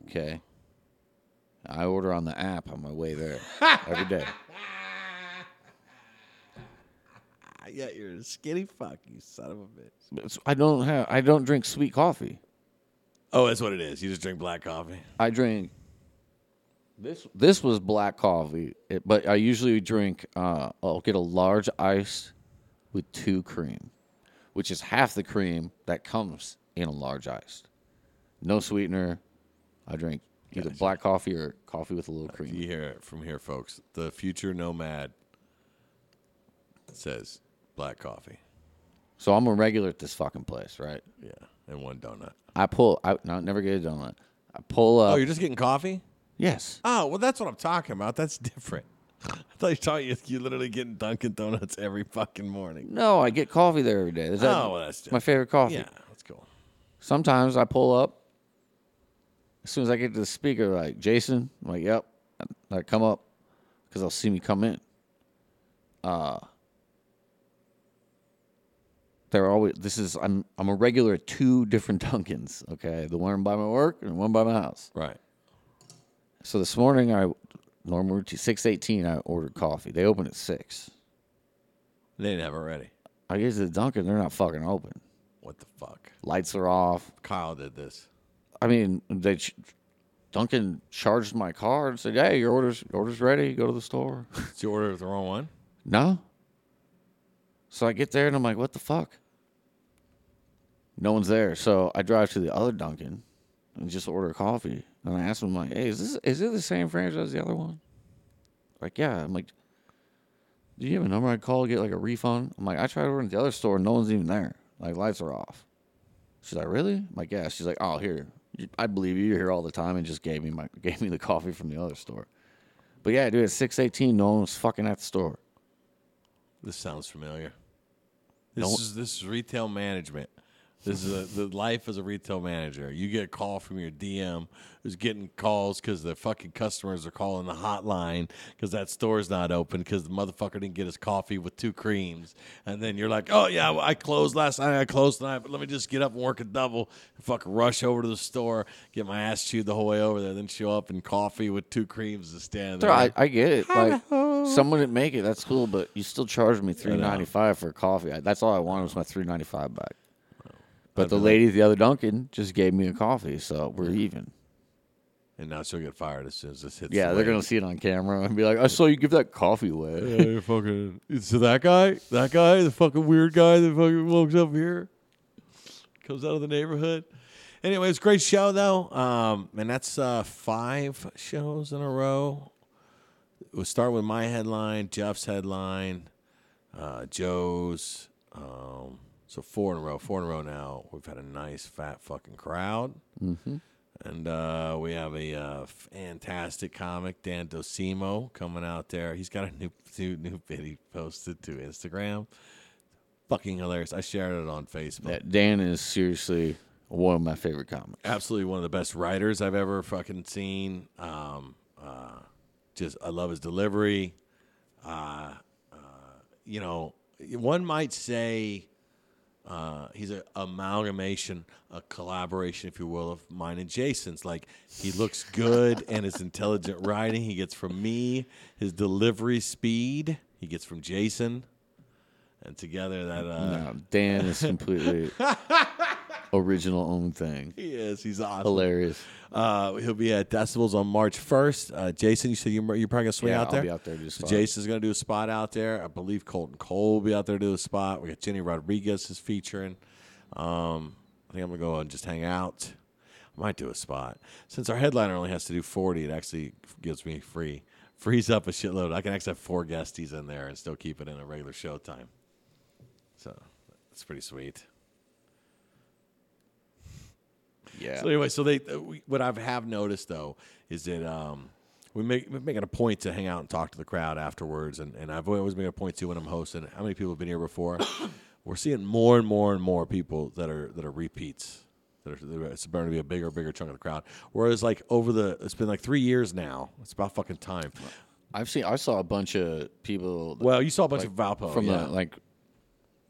Okay. I order on the app on my way there every day. Yeah, you're a skinny fuck, you son of a bitch. It's- I don't have. I don't drink sweet coffee. Oh, that's what it is. You just drink black coffee. I drink. This this was black coffee, it, but I usually drink. Uh, I'll get a large ice with two cream, which is half the cream that comes in a large ice. No sweetener. I drink either black coffee or coffee with a little cream. You hear it from here, folks. The future nomad says black coffee. So I'm a regular at this fucking place, right? Yeah, and one donut. I pull. I no, never get a donut. I pull up. Oh, you're just getting coffee? yes. Oh, well, that's what I'm talking about. That's different. I thought you talking you you literally getting Dunkin' Donuts every fucking morning. No, I get coffee there every day. Is that Oh, well, that's my favorite coffee. Yeah, that's cool. Sometimes I pull up. As soon as I get to the speaker, like Jason, I'm like, yep. I come up because they'll see me come in. Uh, they're always. This is I'm I'm a regular at two different Dunkins. Okay, the one by my work and one by my house. Right. So this morning I normal routine six eighteen. I ordered coffee. They open at six. They didn't have it ready. I guess the Dunkin', they're not fucking open. What the fuck? Lights are off. Kyle did this. I mean, they ch- Dunkin' charged my card and said, "Hey, your orders your orders ready. Go to the store." Did you order the wrong one? no. So I get there and I'm like, "What the fuck?" No one's there. So I drive to the other Dunkin' and just order a coffee. And I ask them like, "Hey, is this is it the same franchise as the other one?" Like, yeah. I'm like, "Do you have a number I'd call to get like a refund?" I'm like, "I tried ordering at the other store. and No one's even there. Like, lights are off." She's like, "Really?" I'm like, "Yeah." She's like, "Oh, here, I believe you. You're here all the time," and just gave me my gave me the coffee from the other store. But yeah, dude, at six eighteen, no one was fucking at the store. This sounds familiar. This Don't- is this is retail management. This is a, the life as a retail manager. You get a call from your DM who's getting calls because the fucking customers are calling the hotline because that store's not open because the motherfucker didn't get his coffee with two creams. And then you're like, oh, yeah, well, I closed last night. I closed tonight, but let me just get up and work a double and fucking rush over to the store, get my ass chewed the whole way over there, then show up and coffee with two creams to stand there. I, I get it. Like someone didn't make it, that's cool. But you still charged me three ninety five for coffee. I, that's all I wanted was my three ninety five back. But the lady at the other Dunkin' just gave me a coffee, so we're even. and now she'll get fired as soon as this hits. Yeah, the they're gonna see it on camera and be like, "I saw you give that coffee away." Yeah, you're fucking. So that guy, that guy, the fucking weird guy that fucking walks up here, comes out of the neighborhood. Anyway, it's great show though, um, and that's uh, five shows in a row. We'll start with my headline, Jeff's headline, uh, Joe's, um, So four in a row, four in a row now. We've had a nice fat fucking crowd. Mm-hmm. And uh, we have a uh, fantastic comic, Dan DeSimo, coming out there. He's got a new new, new video posted to Instagram. Fucking hilarious. I shared it on Facebook. That Dan is seriously one of my favorite comics. absolutely one of the best writers I've ever fucking seen. Um, uh, just I love his delivery. Uh, uh, you know, one might say uh, he's an amalgamation, a collaboration, if you will, of mine and Jason's. Like he looks good and his intelligent writing he gets from me. His delivery speed he gets from Jason. And together that uh, No, Dan is completely original own thing. he is. He's awesome. Hilarious. Uh, he'll be at Decibels on March 1st. Uh, Jason, you said you're, you're probably going to swing Yeah, out I'll there? be out there to do a So. Jason's going to do a spot out there. I believe Colton Cole will be out there to do a spot. We got Jenny Rodriguez is featuring. Um, I think I'm going to go and just hang out. I might do a spot. Since our headliner only has to do 40, it actually gives me free. Frees up a shitload. I can actually have four guesties in there and still keep it in a regular show time. So that's pretty sweet. Yeah. So anyway, so they uh, what I have noticed though is that um, we make we make it a point to hang out and talk to the crowd afterwards, and, and I've always made a point to when I'm hosting. How many people have been here before? We're seeing more and more and more people that are that are repeats. That are, that are- it's going to be a bigger, bigger chunk of the crowd. Whereas like over the, it's been like three years now. It's about fucking time. I've seen. I saw a bunch of people. Well, you saw a bunch like, of Valpo from yeah. the like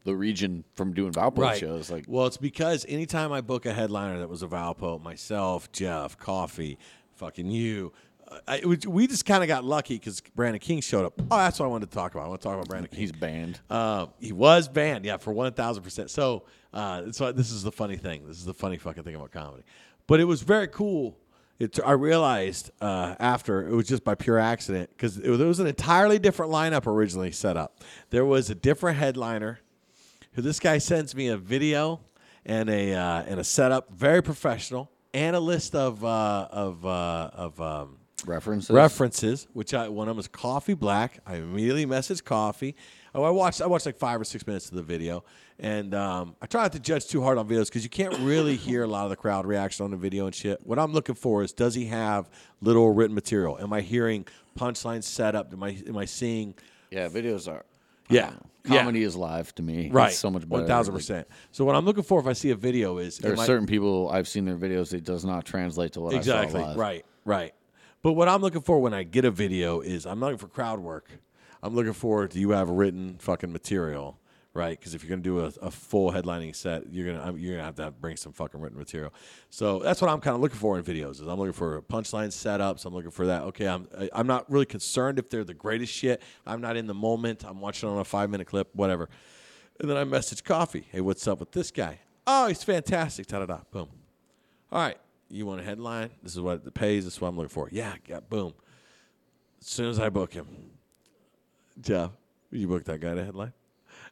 the region from doing Valpo shows. Like, well, it's because anytime I book a headliner that was a Valpo, myself, Jeff, Coffee, fucking you, uh, I, we- we just kind of got lucky because Brandon King showed up. Oh, that's what I wanted to talk about. I want to talk about Brandon King. he's banned. Uh, he was banned, yeah, for one thousand percent. So, uh, so this is the funny thing. This is the funny fucking thing about comedy. But it was very cool. It, I realized uh, after it was just by pure accident because it was an entirely different lineup originally set up. There was a different headliner. Who this guy sends me a video and a uh, and a setup, very professional, and a list of uh, of uh, of um, References. references, which I one of them is Coffee Black. I immediately messaged Coffee. Oh, I watched I watched like five or six minutes of the video, and um, I try not to judge too hard on videos because you can't really hear a lot of the crowd reaction on the video and shit. What I'm looking for is does he have little written material? Am I hearing punchlines set up? Am I am I seeing Yeah, videos are. Yeah. Uh, Yeah. comedy is live to me. right It's so much better. One thousand percent. So what I'm looking for if I see a video is There are I- certain people I've seen their videos. It does not translate to what exactly I saw live. right right but what i'm looking for when i get a video is i'm looking for crowd work i'm looking for do you have written fucking material right because if you're to do a, a full headlining set you're to you're to have to bring some fucking written material so that's what i'm kind of looking for in videos is i'm looking for punchline setups i'm looking for that okay i'm I- i'm not really concerned if they're the greatest shit i'm not in the moment i'm watching on a five minute clip whatever and then i message coffee hey what's up with this guy oh he's fantastic da da da boom all right, you want a headline? This is what it pays. This is what I'm looking for. Yeah, yeah, boom. As soon as I book him, Jeff, you booked that guy to headline?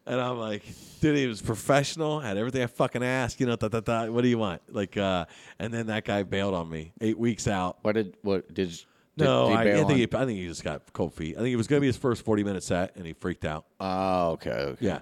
And I'm like, dude, he was professional, had everything I fucking asked, you know, da, da, da, what do you want? Like, uh, and then that guy bailed on me eight weeks out. What did what did? did No, did he I, I think on- he, I think he just got cold feet. I think it was going to be his first 40 minute set, and he freaked out. Oh, okay. okay. Yeah,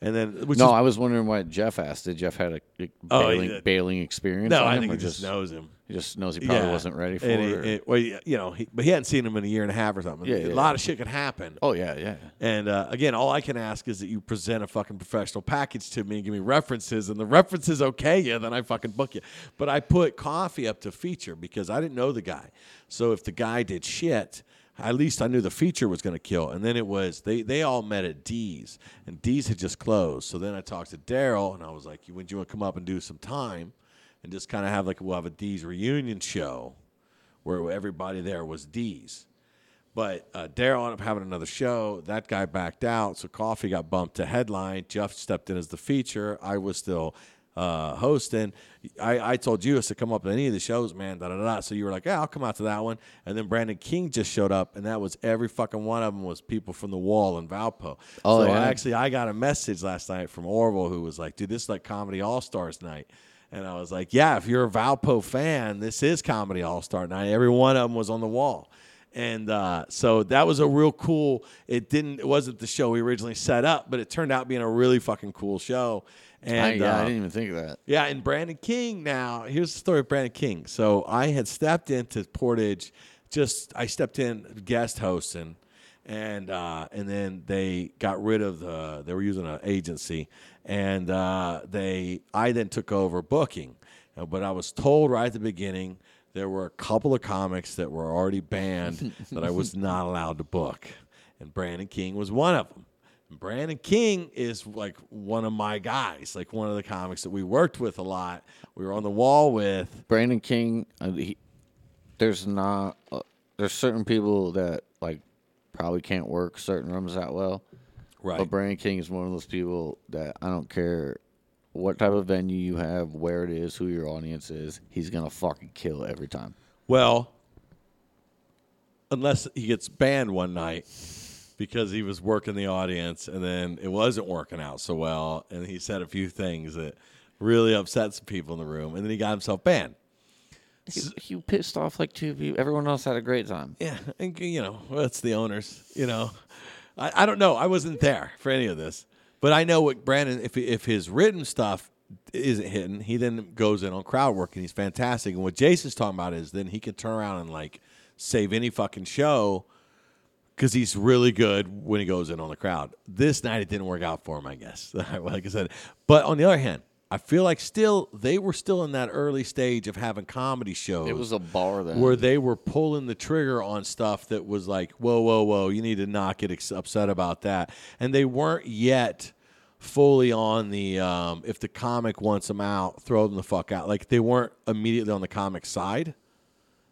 and then which No, is, I was wondering why Jeff asked. Did Jeff had a, a Oh, bailing, bailing experience? no, I think he just knows him. He just knows he probably Yeah. wasn't ready for And it. it- well, you know, he, but he hadn't seen him in a year and a half or something. Yeah, a yeah. lot of shit could happen. oh yeah, yeah. And uh, again, all I can ask is that you present a fucking professional package to me and give me references, and the references okay, yeah, then I fucking book you. But I put coffee up to feature because I didn't know the guy. So if the guy did shit, at least I knew the feature was going to kill. And then it was they they all met at D's, and D's had just closed. So then I talked to Daryl, and I was like, "Would you want to come up and do some time, and just kind of have like we'll have a D's reunion show, where everybody there was D's." But uh, Daryl ended up having another show. That guy backed out, so Coffee got bumped to headline. Jeff stepped in as the feature. I was still uh, hosting. I, I told you to come up to any of the shows, man. Da da da. So you were like, "Yeah, I'll come out to that one." And then Brandon King just showed up, and that was every fucking one of them was people from the Wall and Valpo. Oh, so yeah. actually, I got a message last night from Orville who was like, "Dude, this is like Comedy All Stars night." And I was like, "Yeah, if you're a Valpo fan, this is Comedy All Star night. Every one of them was on the wall." And uh, so that was a real cool. It didn't. It wasn't the show we originally set up, but it turned out being a really fucking cool show. And I, yeah, I uh, didn't even think of that. yeah, and Brandon King now, here's the story of Brandon King. So I had stepped into Portage, just I stepped in guest hosting, and uh, and then they got rid of the they were using an agency, and uh, they I then took over booking, Uh, but I was told right at the beginning there were a couple of comics that were already banned that I was not allowed to book, and Brandon King was one of them. Brandon King is like one of my guys, like one of the comics that we worked with a lot. We were on the wall with. Brandon King, uh, he, there's not uh, there's certain people that like probably can't work certain rooms that well. Right. But Brandon King is one of those people that I don't care what type of venue you have, where it is, who your audience is, he's gonna fucking kill every time. Well, unless he gets banned one night because he was working the audience and then it wasn't working out so well, and he said a few things that really upset some people in the room, and then he got himself banned. He, he pissed off like two people. Everyone else had a great time. Yeah, and you know, well, it's the owners. You know, I, I don't know. I wasn't there for any of this, but I know what Brandon. If if his written stuff isn't hitting, he then goes in on crowd work and he's fantastic. And what Jason's talking about is then he can turn around and like save any fucking show because he's really good when he goes in on the crowd. This night it didn't work out for him, I guess. like I said, but on the other hand. I feel like still they were still in that early stage of having comedy shows It was a bar then. where they were pulling the trigger on stuff that was like, whoa, whoa, whoa, you need to not get ex- upset about that. And they weren't yet fully on the um, if the comic wants them out, throw them the fuck out. Like they weren't immediately on the comic side.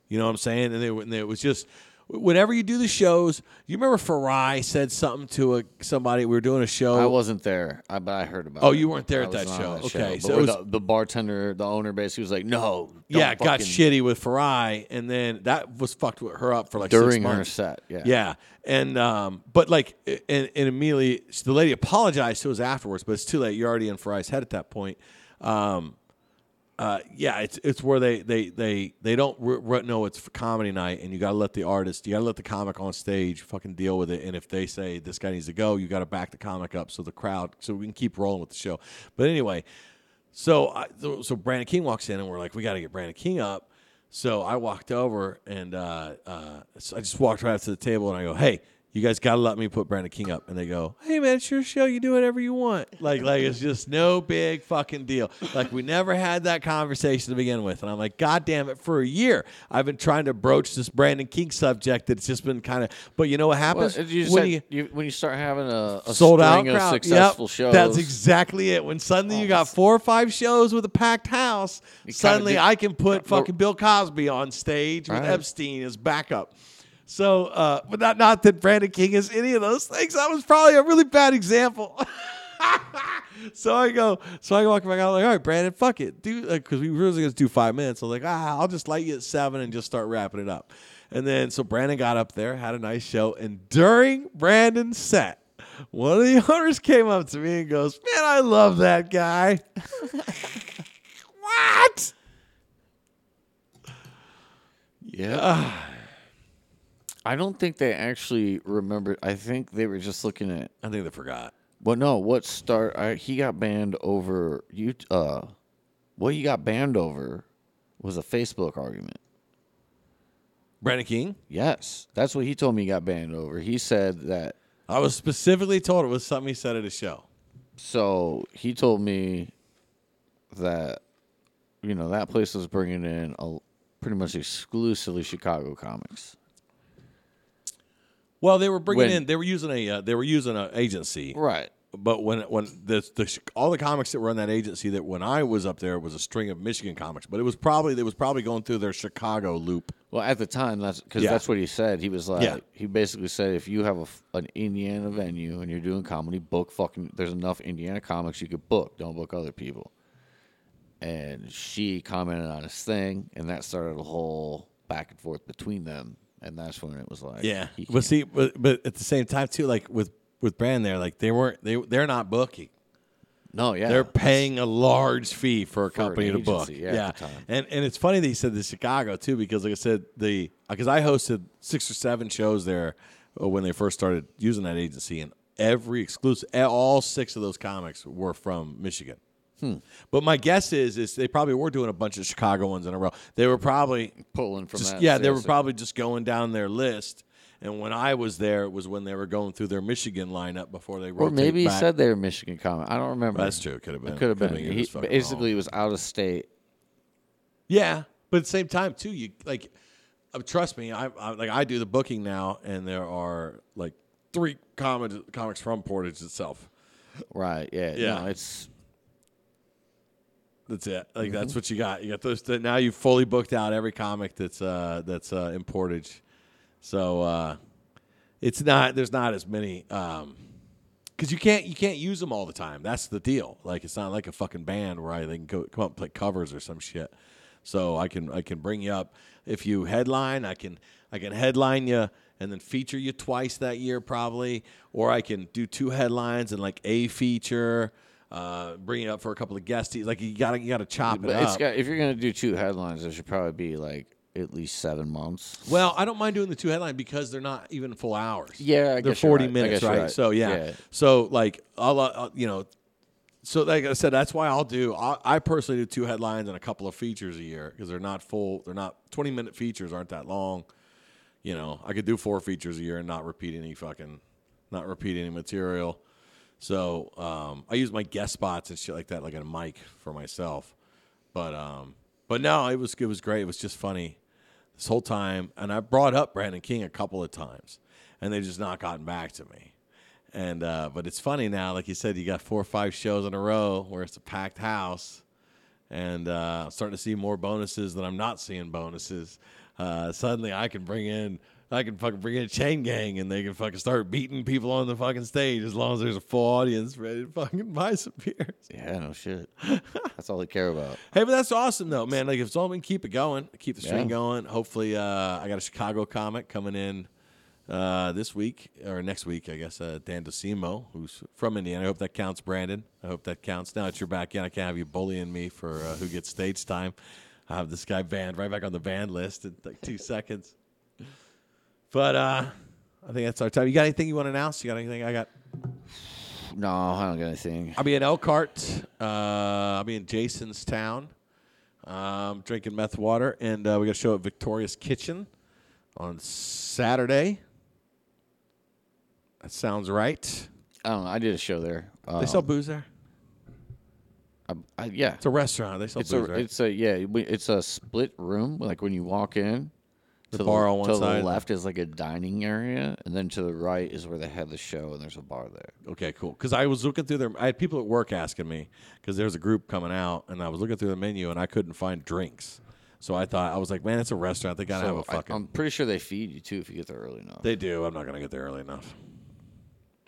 You know what I'm saying? And, they, and it was just whenever you do the shows. You remember Farai said something to a somebody. We were doing a show. I wasn't there, I, but I heard about. It. Oh, it. you weren't there I at was that show. Okay, but so it was- the, the bartender, the owner, basically was like, "No, yeah, got shitty with Farai, and then that was fucked with her up for like six during her set. Yeah, Yeah, and um, but like, and, and immediately the lady apologized to us afterwards, but it's too late. You're already in Farai's head at that point. Um, uh, yeah, it's it's where they they they they don't r- r- know it's for comedy night, and you got to let the artist, you got to let the comic on stage fucking deal with it. And if they say this guy needs to go, you got to back the comic up so the crowd, so we can keep rolling with the show. But anyway, so I, so- so Brandon King walks in, and we're like, we got to get Brandon King up. So I walked over, and uh, uh, so I just walked right up to the table, and I go, hey. You guys gotta let me put Brandon King up, and they go, "Hey man, it's your show. You do whatever you want." Like, like it's just no big fucking deal. Like we never had that conversation to begin with, and I'm like, "God damn it!" For a year, I've been trying to broach this Brandon King subject. That's just been kind of. But you know what Well, happens you when you you, when you start having a, a sold out of crowd. successful Yep, shows. That's exactly it. When suddenly you oh, got four or five shows with a packed house, suddenly do- I can put fucking Bill Cosby on stage with Right. Epstein as backup. So, uh, but not not that Brandon King is any of those things. That was probably a really bad example. so I go, so I walk back out like, all right, Brandon, fuck it, do because we were really gonna do five minutes. I was like, ah, I'll just light you at seven and just start wrapping it up. And then so Brandon got up there, had a nice show, and during Brandon's set, one of the owners came up to me and goes, "Man, I love that guy." what? Yeah. I don't think they actually remembered. I think they were just looking at. I think they forgot. Well, no. What start? I, he got banned over you. Uh, what he got banned over was a Facebook argument. Brandon King. Yes, that's what he told me. He got banned over. He said that. I was specifically told it was something he said at a show. So he told me that, you know, that place was bringing in a pretty much exclusively Chicago comics. Well, they were bringing When- in. They were using a. Uh, they were using an agency. Right. But when when the, the all the comics that were in that agency that when I was up there was a string of Michigan comics, but it was probably it was probably going through their Chicago loop. Well, at the time, that's because Yeah. that's what he said. He was like, Yeah. he basically said, if you have a an Indiana venue and you're doing comedy, book fucking. There's enough Indiana comics you could book. Don't book other people. And she commented on his thing, and that started a whole back and forth between them. And that's when it was like, Yeah, but see, but, but at the same time too, like with with Brand there, like they weren't they they're not booking. no, yeah, They're paying a large fee for a an company to book. agency, yeah, time. and and it's funny that he said the Chicago too, because like I said, the because I hosted six or seven shows there uh, when they first started using that agency, and every exclusive, all six of those comics were from Michigan. But my guess is is they probably were doing a bunch of Chicago ones in a row. They were probably Pulling from just that. yeah, they were probably just going down their list. And when I was there, it was when they were going through their Michigan lineup before they Or rotate maybe he back. said they were Michigan comic. I don't remember. That's true. Could have been. It could have been. getting He, basically, he was out of state. Yeah, but at the same time too, you like uh, trust me. I, I like I do the booking now, and there are like three comics comics from Portage itself. Right. Yeah. Yeah. No, it's That's it. Like Mm-hmm. that's what you got. You got those. That now you've fully booked out every comic that's uh, that's uh, in Portage. So uh, it's not. There's not as many. Um, because you can't you can't use them all the time. That's the deal. Like it's not like a fucking band where I they can go come up and play covers or some shit. So I can I can bring you up if you headline. I can I can headline you and then feature you twice that year probably, or I can do two headlines and like a feature. Uh, bring you up for a couple of guests. Like you gotta you gotta chop it but it's up. got if you're gonna do two headlines, there should probably be like at least seven months. Well, I don't mind doing the two headline because they're not even full hours. Yeah, I they're guess you're forty right. I minutes, guess you're right? right. So yeah. Yeah. so like I'll, uh, you know, so like I said, that's why I'll do. I, I personally do two headlines and a couple of features a year because they're not full. They're not twenty minute features. aren't that long. You know, I could do four features a year and not repeat any fucking, not repeat any material. So um, I use my guest spots and shit like that, like a mic for myself. But um, but no, it was it was great. It was just funny this whole time, and I brought up Brandon King a couple of times, and they just not gotten back to me. And uh, but it's funny now, like you said, you got four or five shows in a row where it's a packed house, and uh, starting to see more bonuses than I'm not seeing bonuses. Uh, suddenly, I can bring in. I can fucking bring in a chain gang and they can fucking start beating people on the fucking stage as long as there's a full audience ready to fucking buy some beers. Yeah, no shit. That's all they care about. Hey, but that's awesome though, man. Like if it's all we can keep it going, keep the string Yeah. going. Hopefully, uh, I got a Chicago comic coming in uh, this week or next week, I guess. Uh, Dan DeSimo, who's from Indiana. I hope that counts, Brandon. I hope that counts. Now that you're back in, I can't have you bullying me for uh, who gets stage time. I have this guy banned right back on the banned list in like two seconds. But uh, I think that's our time. You got anything you want to announce? You got anything? I got. No, I don't get anything. I'll be in Elkhart. Uh, I'll be in Jason's town, um, drinking meth water, and uh, we got a show at Victoria's Kitchen on Saturday. That sounds right. I don't know. I did a show there. Um, They sell booze there. I, I, yeah. It's a restaurant. They sell It's booze, a right? it's a yeah. It's a split room. Like when you walk in, The to bar on one to side. the left is like a dining area, and then to the right is where they had the show, and there's a bar there. Okay, cool. Because I was looking through their, I had people at work asking me because there's a group coming out, and I was looking through the menu and I couldn't find drinks. So I thought I was like, man, it's a restaurant. They gotta have a So I, fucking. I'm pretty sure they feed you too if you get there early enough. They do. I'm not gonna get there early enough.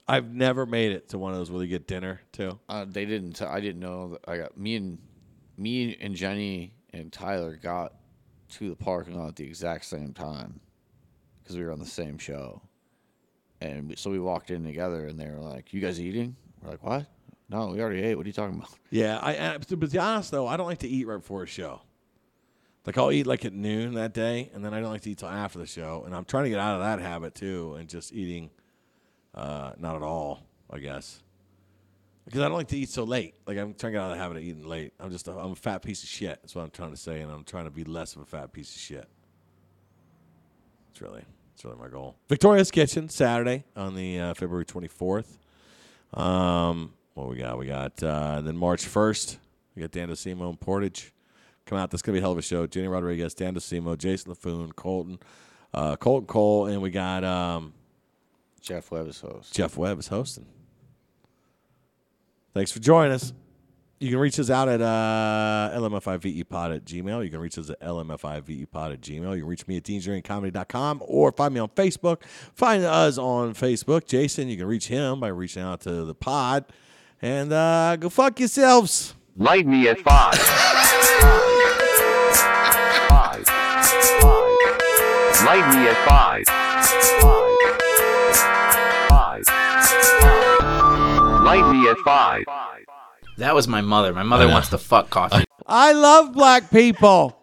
I've never made it to one of those where they get dinner too. Uh, they didn't. I didn't know. That I got me and me and Jenny and Tyler got to the parking lot at the exact same time because we were on the same show, and we, so we walked in together, and they were like, "You guys eating?" We're like, "What? No, we already ate. What are you talking about?" Yeah, I, I but to be honest though, I don't like to eat right before a show. Like I'll eat like at noon that day, and then I don't like to eat till after the show. And I'm trying to get out of that habit too, and just eating, uh, not at all, I guess, because I don't like to eat so late. Like I'm trying to get out of the habit of eating late. I'm just a, I'm a fat piece of shit. That's what I'm trying to say, and I'm trying to be less of a fat piece of shit. It's really, it's really my goal. Victoria's Kitchen Saturday on the uh, February 24th. Um, what we got? We got uh, then March first. We got Dan DeSimo and Portage come out. That's gonna be a hell of a show. Jenny Rodriguez, Dan DeSimo, Jason LaFoon, Colton, uh, Colton Cole, and we got um, Jeff Webb is hosting. Jeff Webb is hosting. Thanks for joining us. You can reach us out at uh, lmfivepod at gmail. You can reach us at lmfivepod at gmail. You can reach me at deanjuriancomedy.com or find me on Facebook. Find us on Facebook. Jason, you can reach him by reaching out to the pod. And uh, go fuck yourselves. Light me at five. Five. Five. Light me at. Five. Light me at five. That was my mother. My mother wants to fuck coffee. I love black people.